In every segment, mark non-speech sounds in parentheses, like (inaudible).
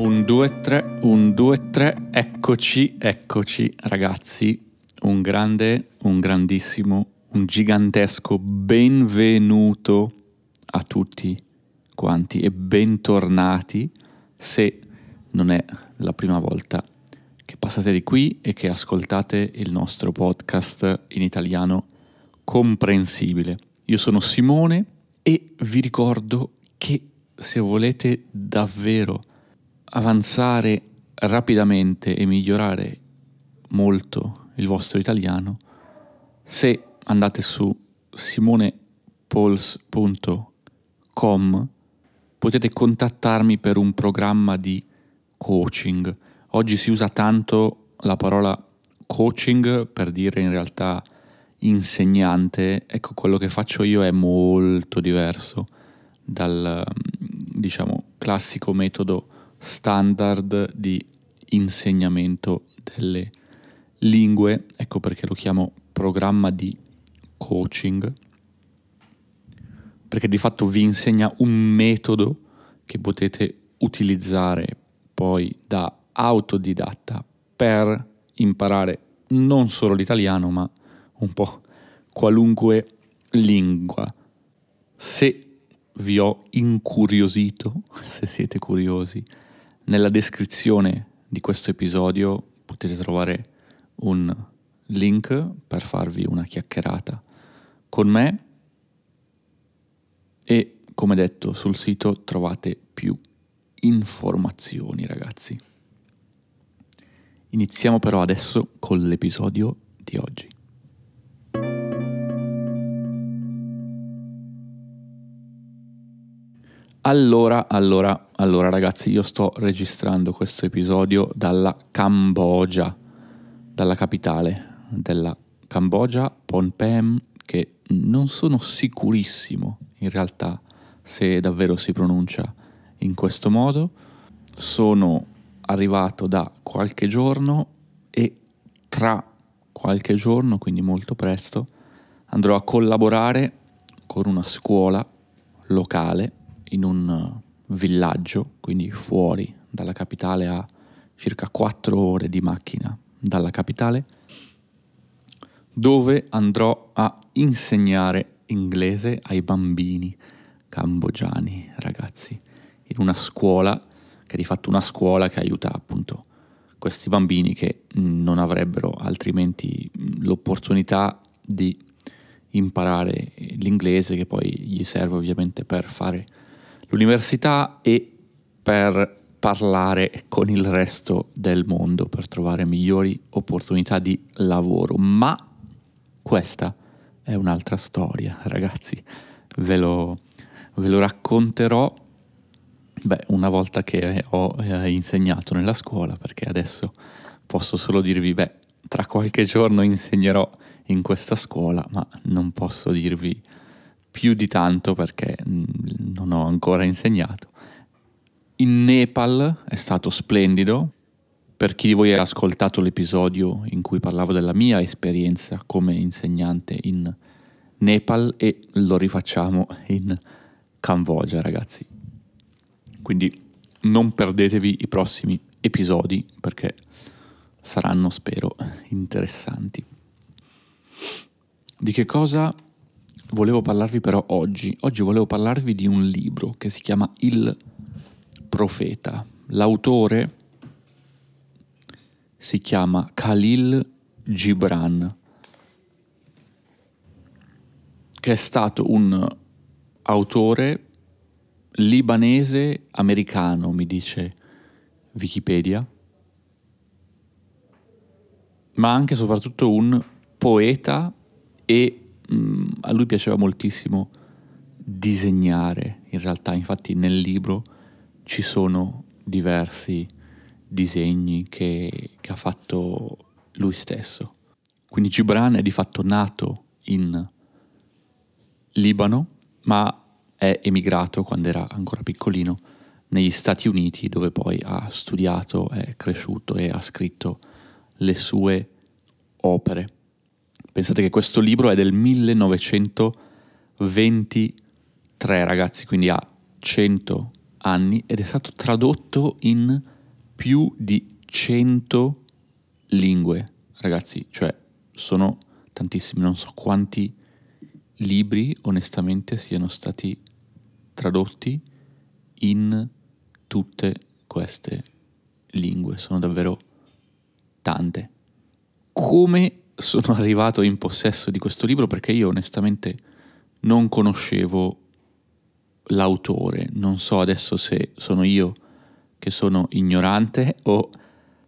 Un 2 3, un 2 3, eccoci, eccoci ragazzi, un grande, un grandissimo, un gigantesco benvenuto a tutti quanti e bentornati se non è la prima volta che passate di qui e che ascoltate il nostro podcast in italiano comprensibile. Io sono Simone e vi ricordo che se volete davvero avanzare rapidamente e migliorare molto il vostro italiano, se andate su simonepols.com potete contattarmi per un programma di coaching. Oggi si usa tanto la parola coaching per dire in realtà insegnante. Ecco, quello che faccio io è molto diverso dal diciamo classico metodo standard di insegnamento delle lingue, ecco perché lo chiamo programma di coaching, perché di fatto vi insegna un metodo che potete utilizzare poi da autodidatta per imparare non solo l'italiano ma un po' qualunque lingua. Se vi ho incuriosito, (laughs) se siete curiosi, nella descrizione di questo episodio potete trovare un link per farvi una chiacchierata con me e come detto sul sito trovate più informazioni ragazzi. Iniziamo però adesso con l'episodio di oggi. Allora, allora, allora ragazzi, io sto registrando questo episodio dalla Cambogia, dalla capitale della Cambogia, Phnom Penh, che non sono sicurissimo in realtà se davvero si pronuncia in questo modo. Sono arrivato da qualche giorno e tra qualche giorno, quindi molto presto, andrò a collaborare con una scuola locale in un uh, villaggio, quindi fuori dalla capitale a circa 4 ore di macchina dalla capitale, dove andrò a insegnare inglese ai bambini cambogiani, ragazzi, in una scuola, che è di fatto una scuola che aiuta appunto questi bambini che non avrebbero altrimenti l'opportunità di imparare l'inglese che poi gli serve ovviamente per fare l'università e per parlare con il resto del mondo, per trovare migliori opportunità di lavoro. Ma questa è un'altra storia, ragazzi. Ve lo, ve lo racconterò beh, una volta che ho eh, insegnato nella scuola, perché adesso posso solo dirvi, beh, tra qualche giorno insegnerò in questa scuola, ma non posso dirvi più di tanto perché mm, non ho ancora insegnato. In Nepal è stato splendido. Per chi di voi ha ascoltato l'episodio in cui parlavo della mia esperienza come insegnante in Nepal e lo rifacciamo in Cambogia, ragazzi. Quindi non perdetevi i prossimi episodi perché saranno, spero, interessanti. Di che cosa volevo parlarvi però oggi. Oggi volevo parlarvi di un libro che si chiama Il Profeta. L'autore si chiama Khalil Gibran, che è stato un autore libanese americano, mi dice Wikipedia, ma anche e soprattutto un poeta e mh, mm, a lui piaceva moltissimo disegnare, in realtà infatti nel libro ci sono diversi disegni che, che ha fatto lui stesso. Quindi Gibran è di fatto nato in Libano, ma è emigrato quando era ancora piccolino negli Stati Uniti, dove poi ha studiato, è cresciuto e ha scritto le sue opere. Pensate che questo libro è del 1923, ragazzi, quindi ha 100 anni ed è stato tradotto in più di 100 lingue, ragazzi, cioè sono tantissimi, non so quanti libri onestamente siano stati tradotti in tutte queste lingue, sono davvero tante. Come sono (laughs) arrivato in possesso di questo libro? Perché io onestamente non conoscevo l'autore, non so adesso se sono io che sono ignorante o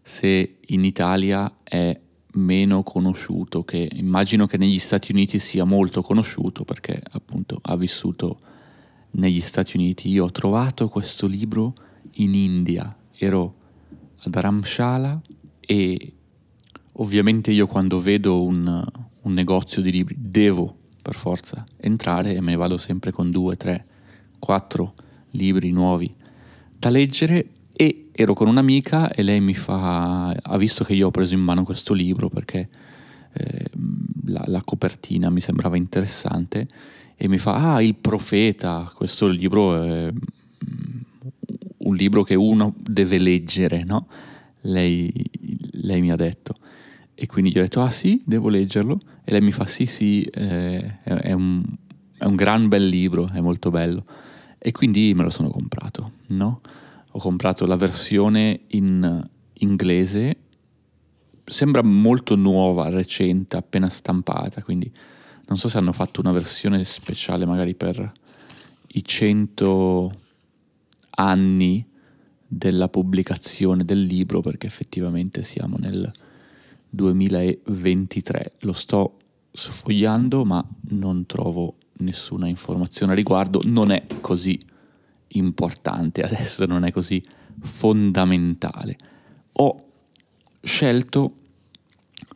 se in Italia è meno conosciuto, che immagino che negli Stati Uniti sia molto conosciuto perché appunto ha vissuto negli Stati Uniti. Io ho trovato questo libro in India, ero a Dharamshala e ovviamente io quando vedo un, un negozio di libri devo per forza entrare e me ne vado sempre con due, tre, quattro libri nuovi da leggere e ero con un'amica e lei mi fa, ha visto che io ho preso in mano questo libro perché eh, la, la, copertina mi sembrava interessante e mi fa, ah, il profeta, questo libro è mm, un libro che uno deve leggere, no? Lei, lei mi ha detto. E quindi gli ho detto, ah sì, devo leggerlo. E lei mi fa, sì, sì, eh, è, un, è un gran bel libro, è molto bello. E quindi me lo sono comprato, no? ho comprato la versione in inglese, sembra molto nuova, recente, appena stampata, quindi non so se hanno fatto una versione speciale magari per i 100 anni della pubblicazione del libro, perché effettivamente siamo nel 2023. Lo sto sfogliando, ma non trovo nessuna informazione a riguardo, non è così importante, adesso non è così fondamentale. Ho scelto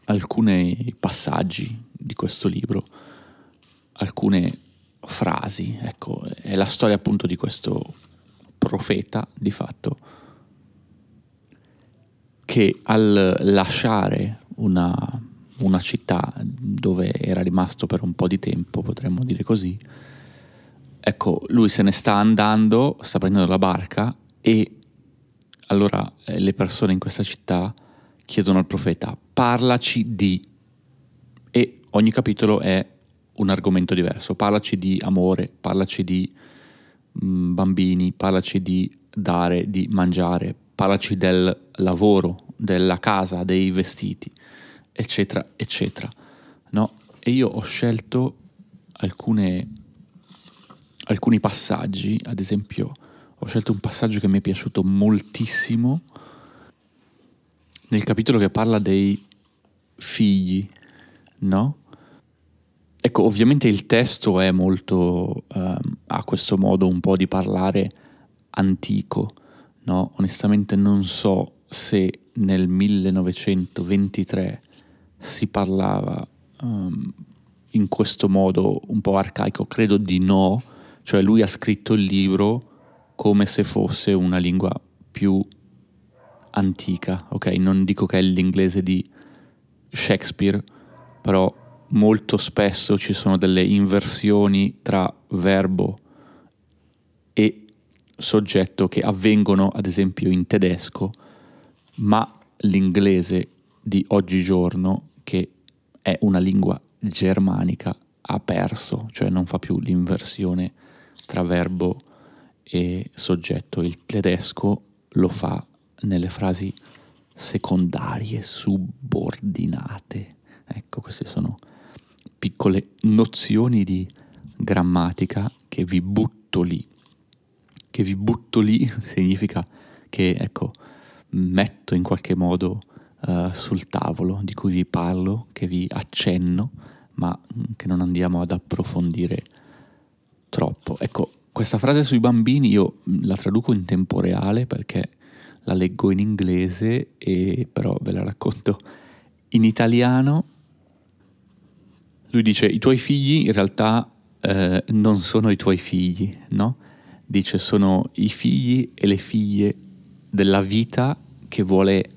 alcuni passaggi di questo libro, alcune frasi, ecco, è la storia appunto di questo profeta di fatto che al lasciare una, una città dove era rimasto per un po' di tempo, potremmo dire così, Ecco, lui se ne sta andando, sta prendendo la barca e allora eh, le persone in questa città chiedono al profeta, parlaci di... E ogni capitolo è un argomento diverso, parlaci di amore, parlaci di mh, mm, bambini, parlaci di dare, di mangiare, parlaci del lavoro, della casa, dei vestiti, eccetera, eccetera. No? E io ho scelto alcune alcuni passaggi, ad esempio ho scelto un passaggio che mi è piaciuto moltissimo nel capitolo che parla dei figli, no? Ecco, ovviamente il testo è molto, um, ha questo modo un po' di parlare antico, no? Onestamente non so se nel 1923 si parlava um, in questo modo un po' arcaico, credo di no, cioè lui ha scritto il libro come se fosse una lingua più antica, ok? Non dico che è l'inglese di Shakespeare, però molto spesso ci sono delle inversioni tra verbo e soggetto che avvengono ad esempio in tedesco, ma l'inglese di oggigiorno, che è una lingua germanica, ha perso, cioè non fa più l'inversione tra verbo e soggetto. Il tedesco lo fa nelle frasi secondarie subordinate. Ecco, queste sono piccole nozioni di grammatica che vi butto lì. Che vi butto lì (laughs) significa che, ecco, metto in qualche modo uh, sul tavolo di cui vi parlo, che vi accenno, ma che non andiamo ad approfondire troppo. Ecco, questa frase sui bambini io la traduco in tempo reale perché la leggo in inglese e però ve la racconto in italiano. Lui dice i tuoi figli in realtà eh, non sono i tuoi figli, no? Dice sono i figli e le figlie della vita che vuole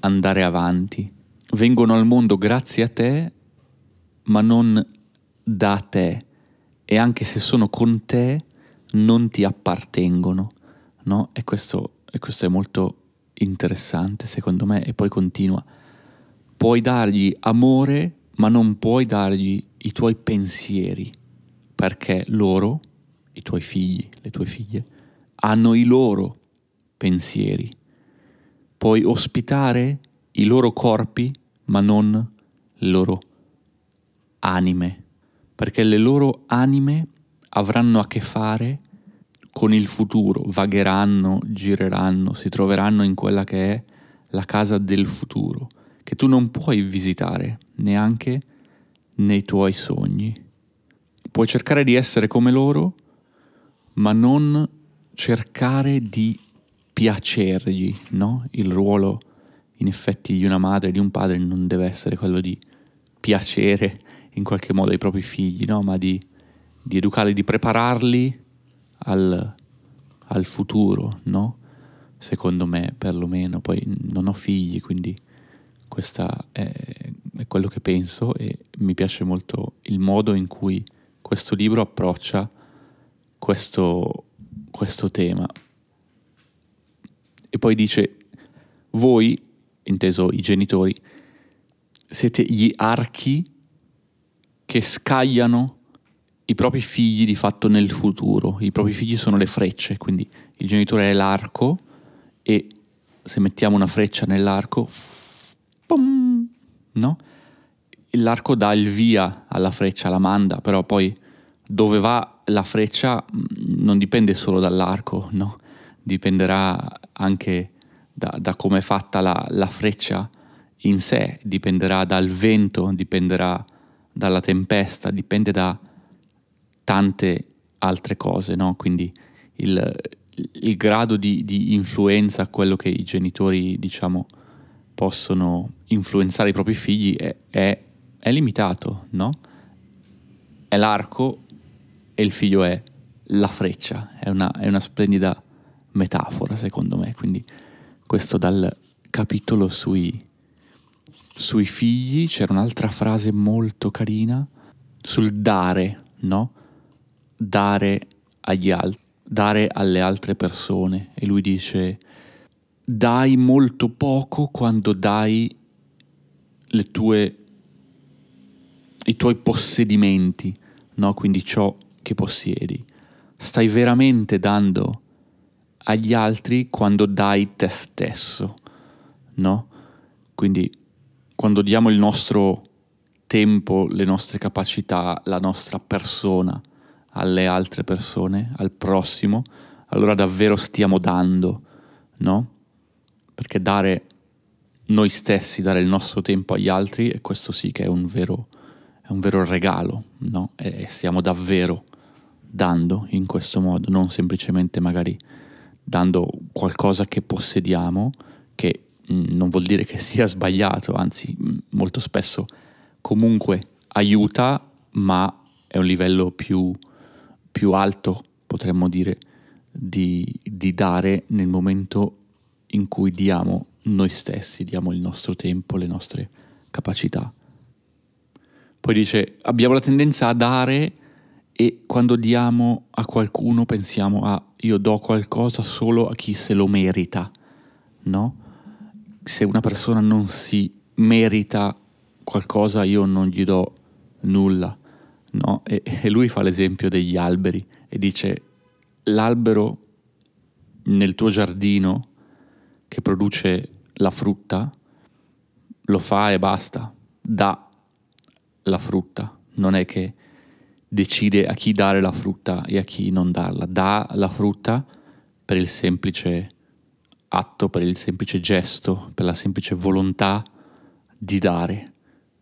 andare avanti. Vengono al mondo grazie a te, ma non da te e anche se sono con te non ti appartengono, no? E questo, e questo è molto interessante secondo me e poi continua. Puoi dargli amore ma non puoi dargli i tuoi pensieri perché loro, i tuoi figli, le tue figlie, hanno i loro pensieri. Puoi ospitare i loro corpi ma non le loro anime perché le loro anime avranno a che fare con il futuro, vagheranno, gireranno, si troveranno in quella che è la casa del futuro, che tu non puoi visitare neanche nei tuoi sogni. Puoi cercare di essere come loro, ma non cercare di piacergli, no? Il ruolo, in effetti, di una madre di un padre non deve essere quello di piacere in qualche modo ai propri figli, no? ma di, di educarli, di prepararli al, al futuro, no? secondo me perlomeno, poi non ho figli, quindi questo è, è, quello che penso e mi piace molto il modo in cui questo libro approccia questo, questo tema. E poi dice, voi, inteso i genitori, siete gli archi che scagliano i propri figli di fatto nel futuro. I propri figli sono le frecce, quindi il genitore è l'arco e se mettiamo una freccia nell'arco, pum, no? L'arco dà il via alla freccia, la manda, però poi dove va la freccia mm, non dipende solo dall'arco, no? Dipenderà anche da, da come è fatta la, la freccia in sé, dipenderà dal vento, dipenderà dalla tempesta, dipende da tante altre cose, no? Quindi il, il grado di, di, influenza, quello che i genitori, diciamo, possono influenzare i propri figli è, è, è limitato, no? È l'arco e il figlio è la freccia, è una, è una splendida metafora secondo me, quindi questo dal capitolo sui sui figli c'era un'altra frase molto carina sul dare, no? Dare agli altri, dare alle altre persone. E lui dice, dai molto poco quando dai le tue, i tuoi possedimenti, no? Quindi ciò che possiedi. Stai veramente dando agli altri quando dai te stesso, no? Quindi quando diamo il nostro tempo, le nostre capacità, la nostra persona alle altre persone, al prossimo, allora davvero stiamo dando, no? Perché dare noi stessi, dare il nostro tempo agli altri, e questo sì che è un vero, è un vero regalo, no? E stiamo davvero dando in questo modo, non semplicemente magari dando qualcosa che possediamo, che Mm, non vuol dire che (laughs) sia sbagliato, anzi mm, molto spesso comunque aiuta, ma è un livello più, più alto, potremmo dire, di, di dare nel momento in cui diamo noi stessi, diamo il nostro tempo, le nostre capacità. Poi dice, abbiamo la tendenza a dare e quando diamo a qualcuno pensiamo a io do qualcosa solo a chi se lo merita, no? se una persona non si merita qualcosa io non gli do nulla, no? E, e lui fa l'esempio degli alberi e dice l'albero nel tuo giardino che produce la frutta lo fa e basta, dà la frutta, non è che decide a chi dare la frutta e a chi non darla, dà la frutta per il semplice atto, per il semplice gesto, per la semplice volontà di dare.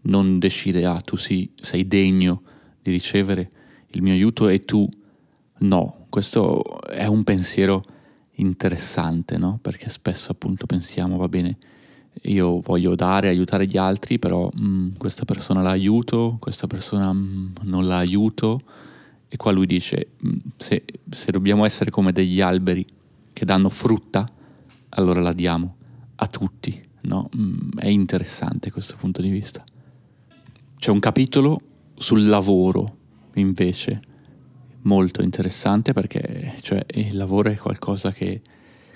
Non decide, ah, tu sì, sei degno di ricevere il mio aiuto e tu no. Questo è un pensiero interessante, no? Perché spesso appunto pensiamo, va bene, io voglio dare, aiutare gli altri, però mh, mm, questa persona la aiuto, questa persona mh, mm, non la aiuto. E qua lui dice, mm, se, se dobbiamo essere come degli alberi che danno frutta, allora la diamo a tutti, no? È interessante questo punto di vista. C'è un capitolo sul lavoro, invece, molto interessante perché cioè, il lavoro è qualcosa che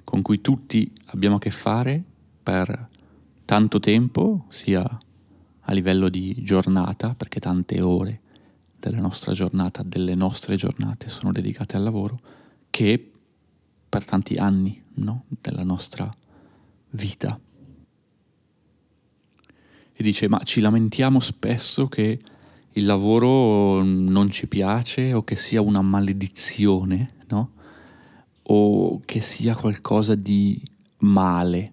con cui tutti abbiamo a che fare per tanto tempo, sia a livello di giornata, perché tante ore della nostra giornata, delle nostre giornate sono dedicate al lavoro, che per tanti anni no? della nostra vita. E dice, ma ci lamentiamo spesso che il lavoro non ci piace o che sia una maledizione, no? o che sia qualcosa di male.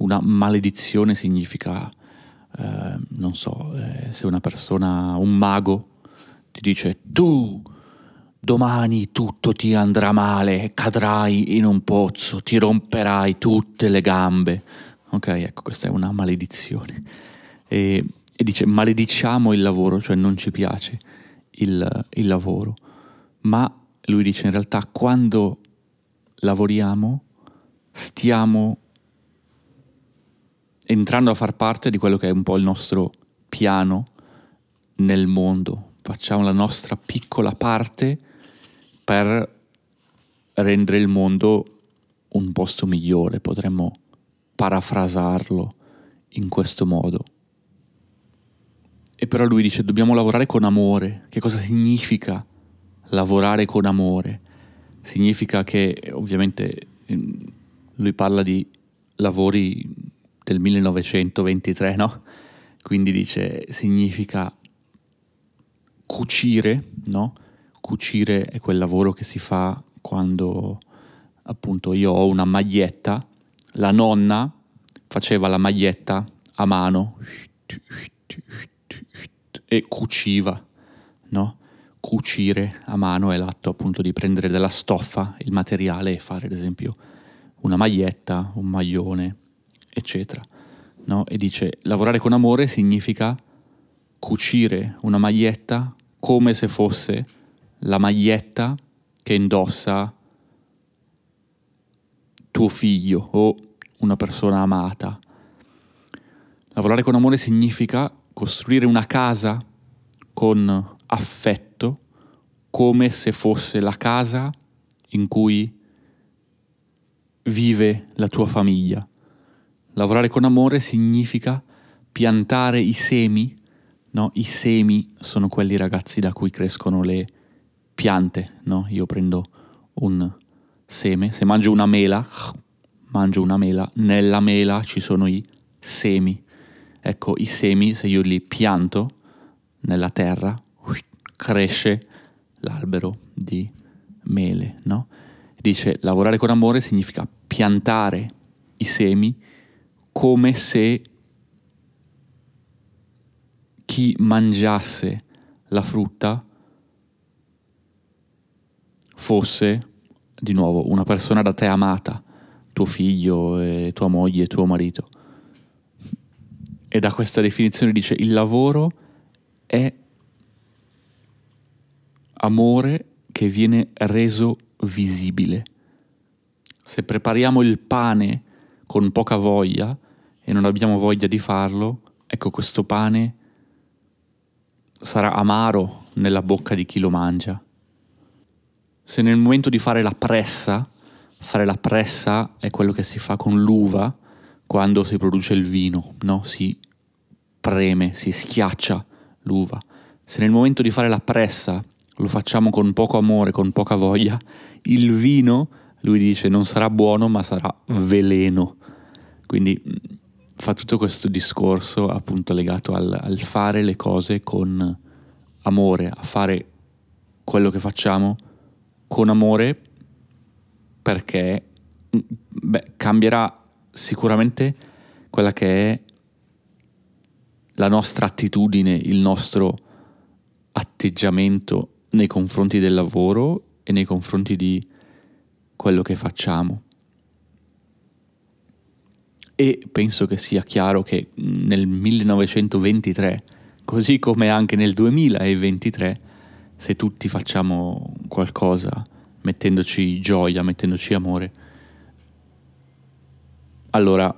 Una maledizione significa, eh, non so, eh, se una persona, un mago, ti dice tu domani tutto ti andrà male, cadrai in un pozzo, ti romperai tutte le gambe. Ok, ecco, questa è una maledizione. E, e dice malediciamo il lavoro, cioè non ci piace il, il lavoro, ma lui dice in realtà quando lavoriamo stiamo entrando a far parte di quello che è un po' il nostro piano nel mondo, facciamo la nostra piccola parte per rendere il mondo un posto migliore, potremmo parafrasarlo in questo modo. E però lui dice dobbiamo lavorare con amore. Che cosa significa lavorare con amore. Significa che ovviamente ehm, lui parla di lavori del 1923, no? Quindi dice significa cucire, no? Cucire è quel lavoro che si fa quando appunto io ho una maglietta, la nonna faceva la maglietta a mano e cuciva, no? cucire a mano è l'atto appunto di prendere della stoffa, il materiale e fare ad esempio una maglietta, un maglione, eccetera. No? E dice lavorare con amore significa cucire una maglietta come se fosse la maglietta che indossa tuo figlio o una persona amata. Lavorare con amore significa costruire una casa con affetto come se fosse la casa in cui vive la tua famiglia. Lavorare con amore significa piantare i semi, no? I semi sono quelli ragazzi da cui crescono le piante, no? Io prendo un seme, se mangio una mela, (laughs) mangio una mela, nella mela ci sono i semi. Ecco, i semi se io li pianto nella terra, (laughs) cresce l'albero di mele, no? Dice lavorare con amore significa piantare i semi come se chi mangiasse la frutta fosse di nuovo una persona da te amata, tuo figlio, e tua moglie, tuo marito. E da questa definizione dice il lavoro è amore che viene reso visibile. Se prepariamo il pane con poca voglia e non abbiamo voglia di farlo, ecco questo pane sarà amaro nella bocca di chi lo mangia. Se nel momento di fare la pressa, fare la pressa è quello che si fa con l'uva quando si produce il vino, no? Si preme, si schiaccia l'uva. Se nel momento di fare la pressa lo facciamo con poco amore, con poca voglia, il vino, lui dice, non sarà buono ma sarà veleno. Quindi mm, fa tutto questo discorso appunto legato al, al fare le cose con amore, a fare quello che facciamo con amore perché mm, beh, cambierà sicuramente quella che è la nostra attitudine, il nostro atteggiamento nei confronti del lavoro e nei confronti di quello che facciamo. E penso che sia chiaro che nel 1923, così come anche nel 2023, se tutti facciamo qualcosa mettendoci gioia, mettendoci amore, allora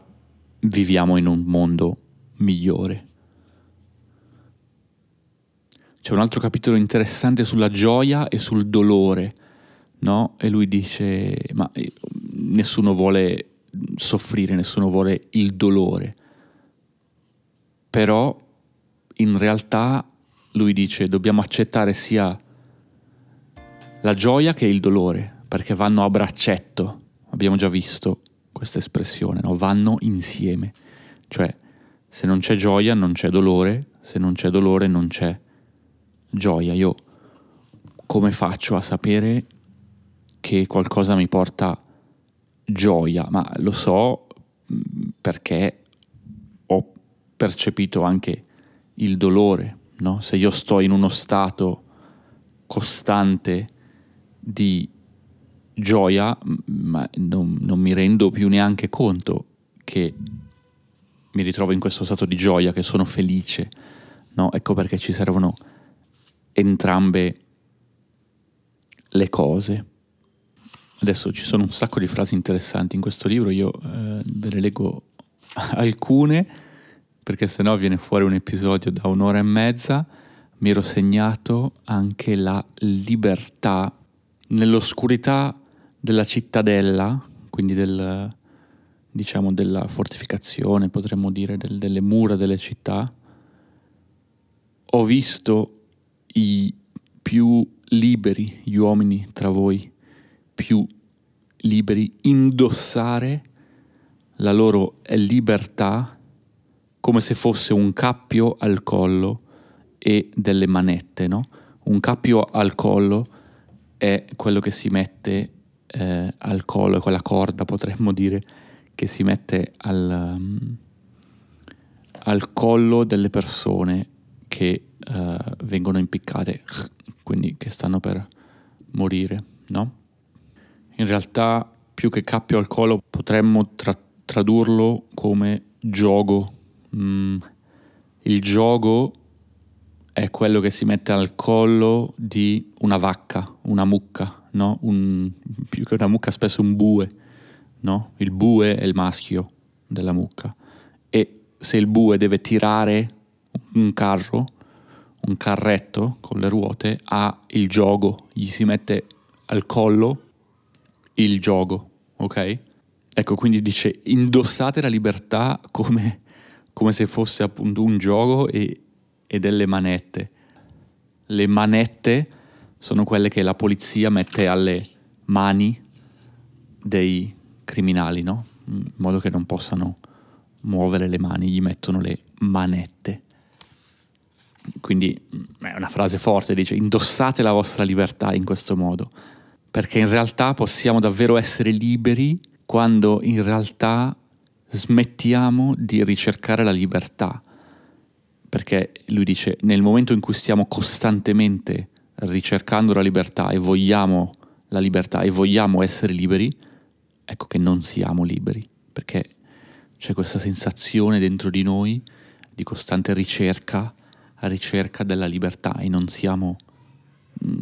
viviamo in un mondo migliore. C'è un altro capitolo interessante sulla gioia e sul dolore, no? E lui dice, ma nessuno vuole soffrire, nessuno vuole il dolore. Però in realtà lui dice dobbiamo accettare sia la gioia che il dolore, perché vanno a braccetto. Abbiamo già visto questa espressione, no? vanno insieme. Cioè, se non c'è gioia non c'è dolore, se non c'è dolore non c'è gioia. Io come faccio a sapere che qualcosa mi porta gioia? Ma lo so mm, perché ho percepito anche il dolore, no? Se io sto in uno stato costante di gioia, ma non, non mi rendo più neanche conto che mi ritrovo in questo stato di gioia, che sono felice, no? Ecco perché ci servono entrambe le cose. Adesso ci sono un sacco di frasi interessanti in questo libro, io eh, ve ne leggo alcune perché sennò viene fuori un episodio da un'ora e mezza. Mi ero segnato anche la libertà nell'oscurità della cittadella, quindi del, diciamo della fortificazione, potremmo dire, del, delle mura delle città. Ho visto i più liberi, gli uomini tra voi, più liberi, indossare la loro libertà come se fosse un cappio al collo e delle manette, no? Un cappio al collo è quello che si mette eh, al collo, quella corda potremmo dire che si mette al, um, al collo delle persone che uh, vengono impiccate, quindi che stanno per morire, no? In realtà più che cappio al collo potremmo tra- tradurlo come gioco. Mm, il gioco è quello che si mette al collo di una vacca, una mucca, no? Un, più che una mucca spesso un bue, no? Il bue è il maschio della mucca e se il bue deve tirare un carro, un carretto con le ruote, ha il gioco, gli si mette al collo il gioco, ok? Ecco, quindi dice indossate la libertà come, come se fosse appunto un gioco e, e delle manette. Le manette sono quelle che la polizia mette alle mani dei criminali, no? In modo che non possano muovere le mani, gli mettono le manette. Quindi mm, è una frase forte, dice indossate la vostra libertà in questo modo perché in realtà possiamo davvero essere liberi quando in realtà smettiamo di ricercare la libertà. Perché lui dice, nel momento in cui stiamo costantemente ricercando la libertà e vogliamo la libertà e vogliamo essere liberi, ecco che non siamo liberi, perché c'è questa sensazione dentro di noi di costante ricerca, ricerca della libertà e non siamo mm,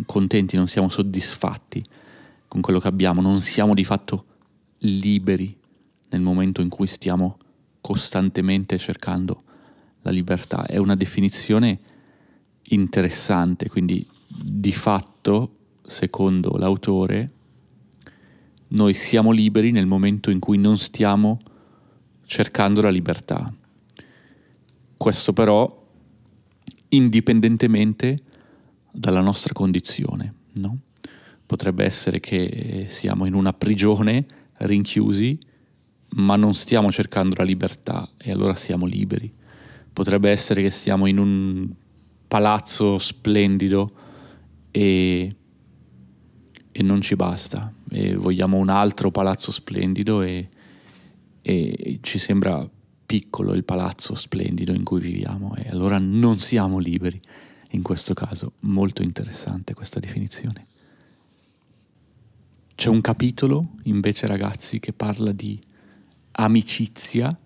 contenti, non siamo soddisfatti con quello che abbiamo, non siamo di fatto liberi nel momento in cui stiamo costantemente cercando la libertà. È una definizione interessante, quindi di fatto, secondo l'autore, noi siamo liberi nel momento in cui non stiamo cercando la libertà. Questo però indipendentemente dalla nostra condizione, no? potrebbe essere che siamo in una prigione, rinchiusi, ma non stiamo cercando la libertà e allora siamo liberi. Potrebbe essere che siamo in un palazzo splendido e, e non ci basta, e vogliamo un altro palazzo splendido e, e ci sembra piccolo il palazzo splendido in cui viviamo e allora non siamo liberi. In questo caso, molto interessante questa definizione. C'è un capitolo invece ragazzi che parla di amicizia.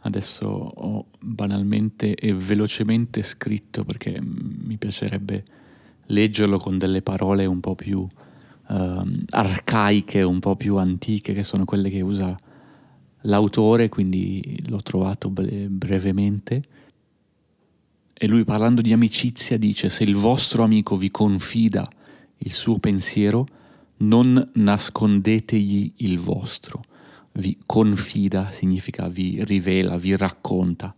Adesso ho banalmente e velocemente scritto perché mi piacerebbe leggerlo con delle parole un po' più um, arcaiche, un po' più antiche, che sono quelle che usa l'autore, quindi l'ho trovato bre- brevemente. E lui parlando di amicizia dice, se il vostro amico vi confida il suo pensiero, non nascondetegli il vostro. Vi confida significa vi rivela, vi racconta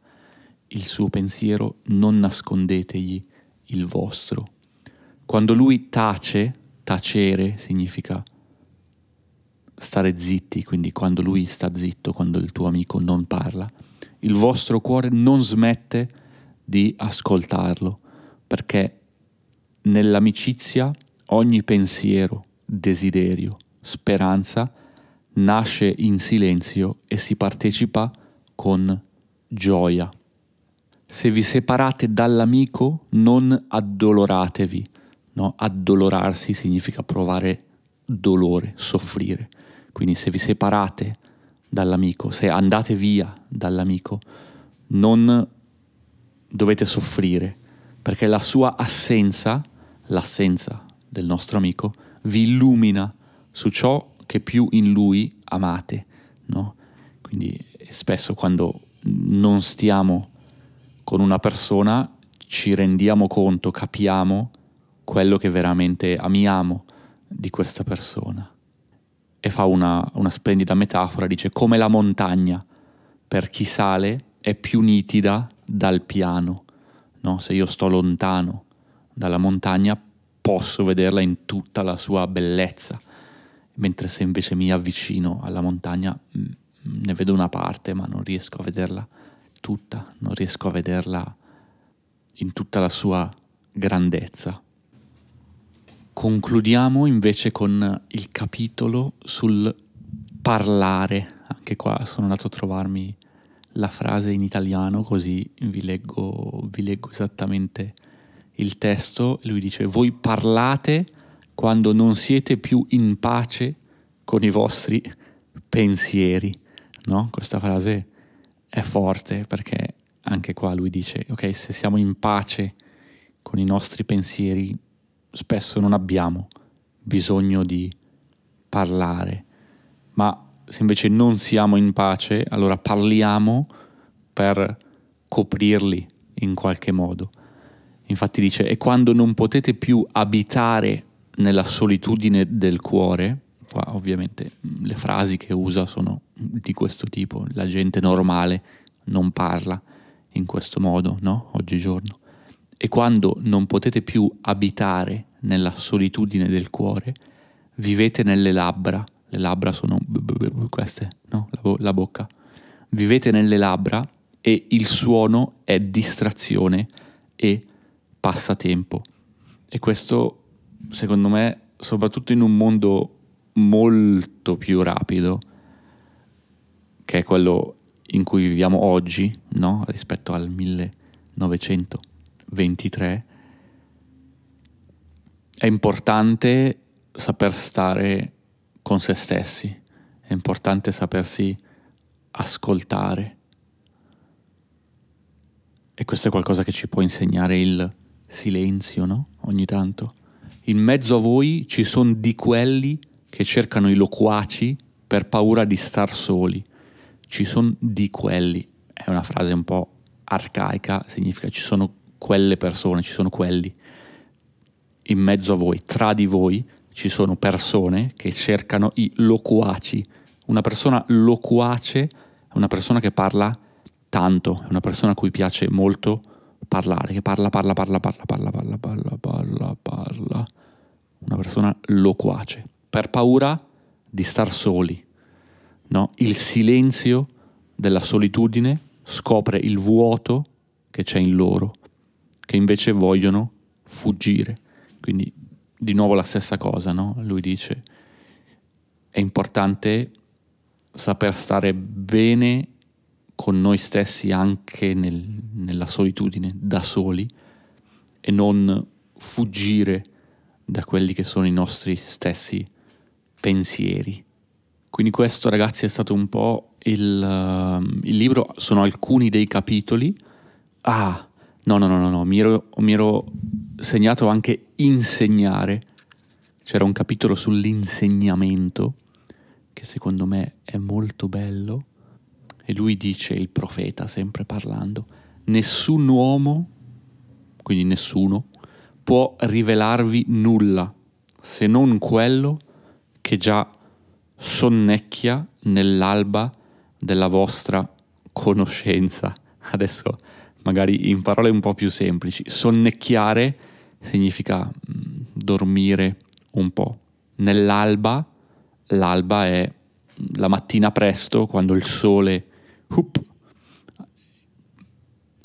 il suo pensiero, non nascondetegli il vostro. Quando lui tace, tacere significa stare zitti, quindi quando lui sta zitto, quando il tuo amico non parla, il vostro cuore non smette di ascoltarlo, perché nell'amicizia ogni pensiero, desiderio, speranza nasce in silenzio e si partecipa con gioia. Se vi separate dall'amico non addoloratevi, no? addolorarsi significa provare dolore, soffrire. Quindi se vi separate dall'amico, se andate via dall'amico, non dovete soffrire, perché la sua assenza, l'assenza del nostro amico, vi illumina su ciò che più in lui amate, no? Quindi spesso quando non stiamo con una persona ci rendiamo conto, capiamo quello che veramente amiamo di questa persona e fa una, una splendida metafora, dice come la montagna per chi sale è più nitida dal piano, no? se io sto lontano dalla montagna posso vederla in tutta la sua bellezza, mentre se invece mi avvicino alla montagna mm, ne vedo una parte ma non riesco a vederla tutta, non riesco a vederla in tutta la sua grandezza. Concludiamo invece con il capitolo sul parlare. Anche qua sono andato a trovarmi la frase in italiano, così vi leggo, vi leggo esattamente il testo. Lui dice: Voi parlate quando non siete più in pace con i vostri pensieri. No? Questa frase è forte perché anche qua lui dice: Ok, se siamo in pace con i nostri pensieri, spesso non abbiamo bisogno di parlare, ma se invece non siamo in pace, allora parliamo per coprirli in qualche modo. Infatti dice, e quando non potete più abitare nella solitudine del cuore, qua ovviamente le frasi che usa sono di questo tipo, la gente normale non parla in questo modo, no? Oggigiorno. E quando non potete più abitare nella solitudine del cuore, vivete nelle labbra, le labbra sono queste, no? La, bo- la bocca. Vivete nelle labbra e il suono è distrazione e passatempo. E questo, secondo me, soprattutto in un mondo molto più rapido, che è quello in cui viviamo oggi, no? rispetto al 1900 23, è importante saper stare con se stessi, è importante sapersi ascoltare. E questo è qualcosa che ci può insegnare il silenzio, no? Ogni tanto. In mezzo a voi ci sono di quelli che cercano i loquaci per paura di star soli. Ci sono di quelli. È una frase un po' arcaica, significa ci sono quelle persone, ci sono quelli in mezzo a voi, tra di voi ci sono persone che cercano i loquaci. Una persona loquace è una persona che parla tanto, è una persona a cui piace molto parlare, che parla, parla, parla, parla, parla, parla, parla, parla, parla. Una persona loquace, per paura di star soli. No? Il silenzio della solitudine scopre il vuoto che c'è in loro che invece vogliono fuggire. Quindi di nuovo la stessa cosa, no? Lui dice, è importante saper stare bene con noi stessi anche nel, nella solitudine, da soli, e non fuggire da quelli che sono i nostri stessi pensieri. Quindi questo ragazzi è stato un po' il, il libro, sono alcuni dei capitoli. Ah, No, no, no, no, no. Mi, ero, mi ero segnato anche insegnare. C'era un capitolo sull'insegnamento che secondo me è molto bello. E lui dice, il profeta, sempre parlando, nessun uomo, quindi nessuno, può rivelarvi nulla se non quello che già sonnecchia nell'alba della vostra conoscenza. Adesso magari in parole un po' più semplici, sonnecchiare significa mm, dormire un po'. Nell'alba, l'alba è la mattina presto, quando il sole up,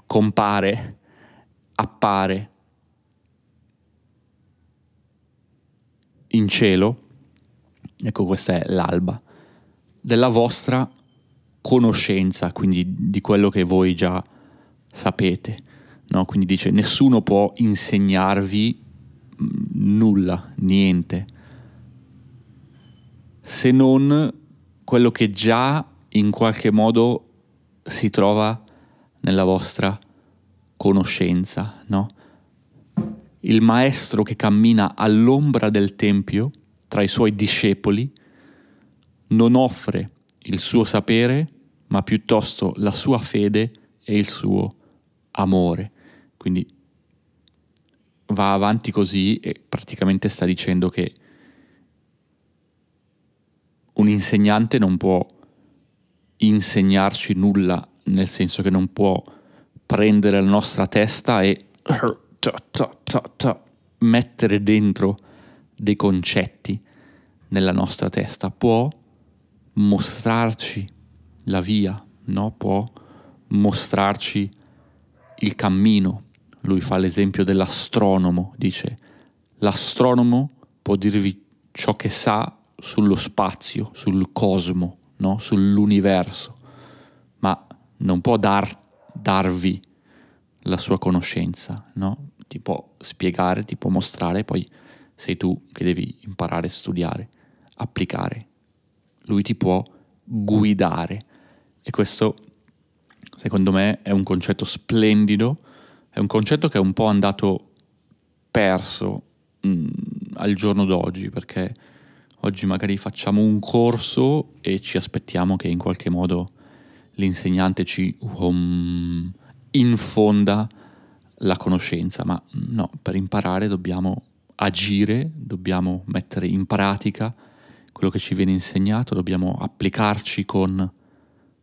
compare, appare in cielo, ecco questa è l'alba, della vostra conoscenza, quindi di quello che voi già sapete. No? Quindi dice nessuno può insegnarvi mm, nulla, niente, se non quello che già in qualche modo si trova nella vostra conoscenza, no? Il maestro che cammina all'ombra del Tempio tra i suoi discepoli non offre il suo sapere, ma piuttosto la sua fede e il suo amore. Quindi va avanti così e praticamente sta dicendo che un insegnante non può insegnarci nulla, nel senso che non può prendere la nostra testa e mettere dentro dei concetti nella nostra testa, può mostrarci la via, no? può mostrarci il cammino. Lui fa l'esempio dell'astronomo, dice l'astronomo può dirvi ciò che sa sullo spazio, sul cosmo, no? sull'universo, ma non può dar, darvi la sua conoscenza, no? ti può spiegare, ti può mostrare, poi sei tu che devi imparare studiare, applicare. Lui ti può guidare e questo secondo me è un concetto splendido, è un concetto che è un po' andato perso mh, mm, al giorno d'oggi perché Oggi magari facciamo un corso e ci aspettiamo che in qualche modo l'insegnante ci um, infonda la conoscenza, ma no, per imparare dobbiamo agire, dobbiamo mettere in pratica quello che ci viene insegnato, dobbiamo applicarci con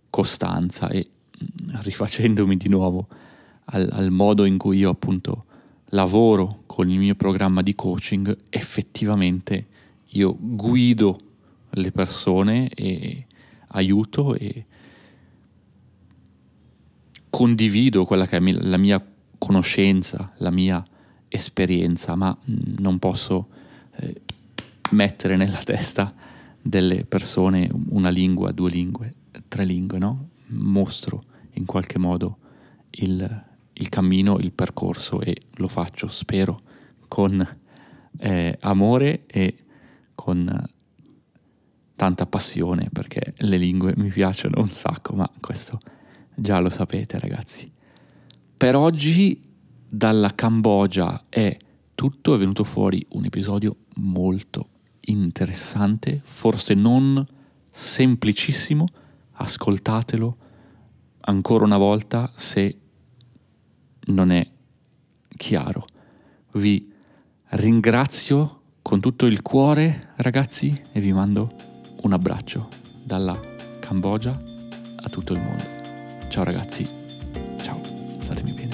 costanza e mm, rifacendomi di nuovo al, al modo in cui io appunto lavoro con il mio programma di coaching, effettivamente io guido le persone e aiuto e condivido quella che è la mia conoscenza, la mia esperienza, ma mm, non posso eh, mettere nella testa delle persone una lingua, due lingue, tre lingue, no? Mostro in qualche modo il, il cammino, il percorso e lo faccio, spero, con eh, amore e con tanta passione perché le lingue mi piacciono un sacco, ma questo già lo sapete ragazzi. Per oggi dalla Cambogia è tutto, è venuto fuori un episodio molto interessante, forse non semplicissimo, ascoltatelo ancora una volta se non è chiaro. Vi ringrazio con tutto il cuore, ragazzi, e vi mando un abbraccio dalla Cambogia a tutto il mondo. Ciao ragazzi, ciao, statemi bene.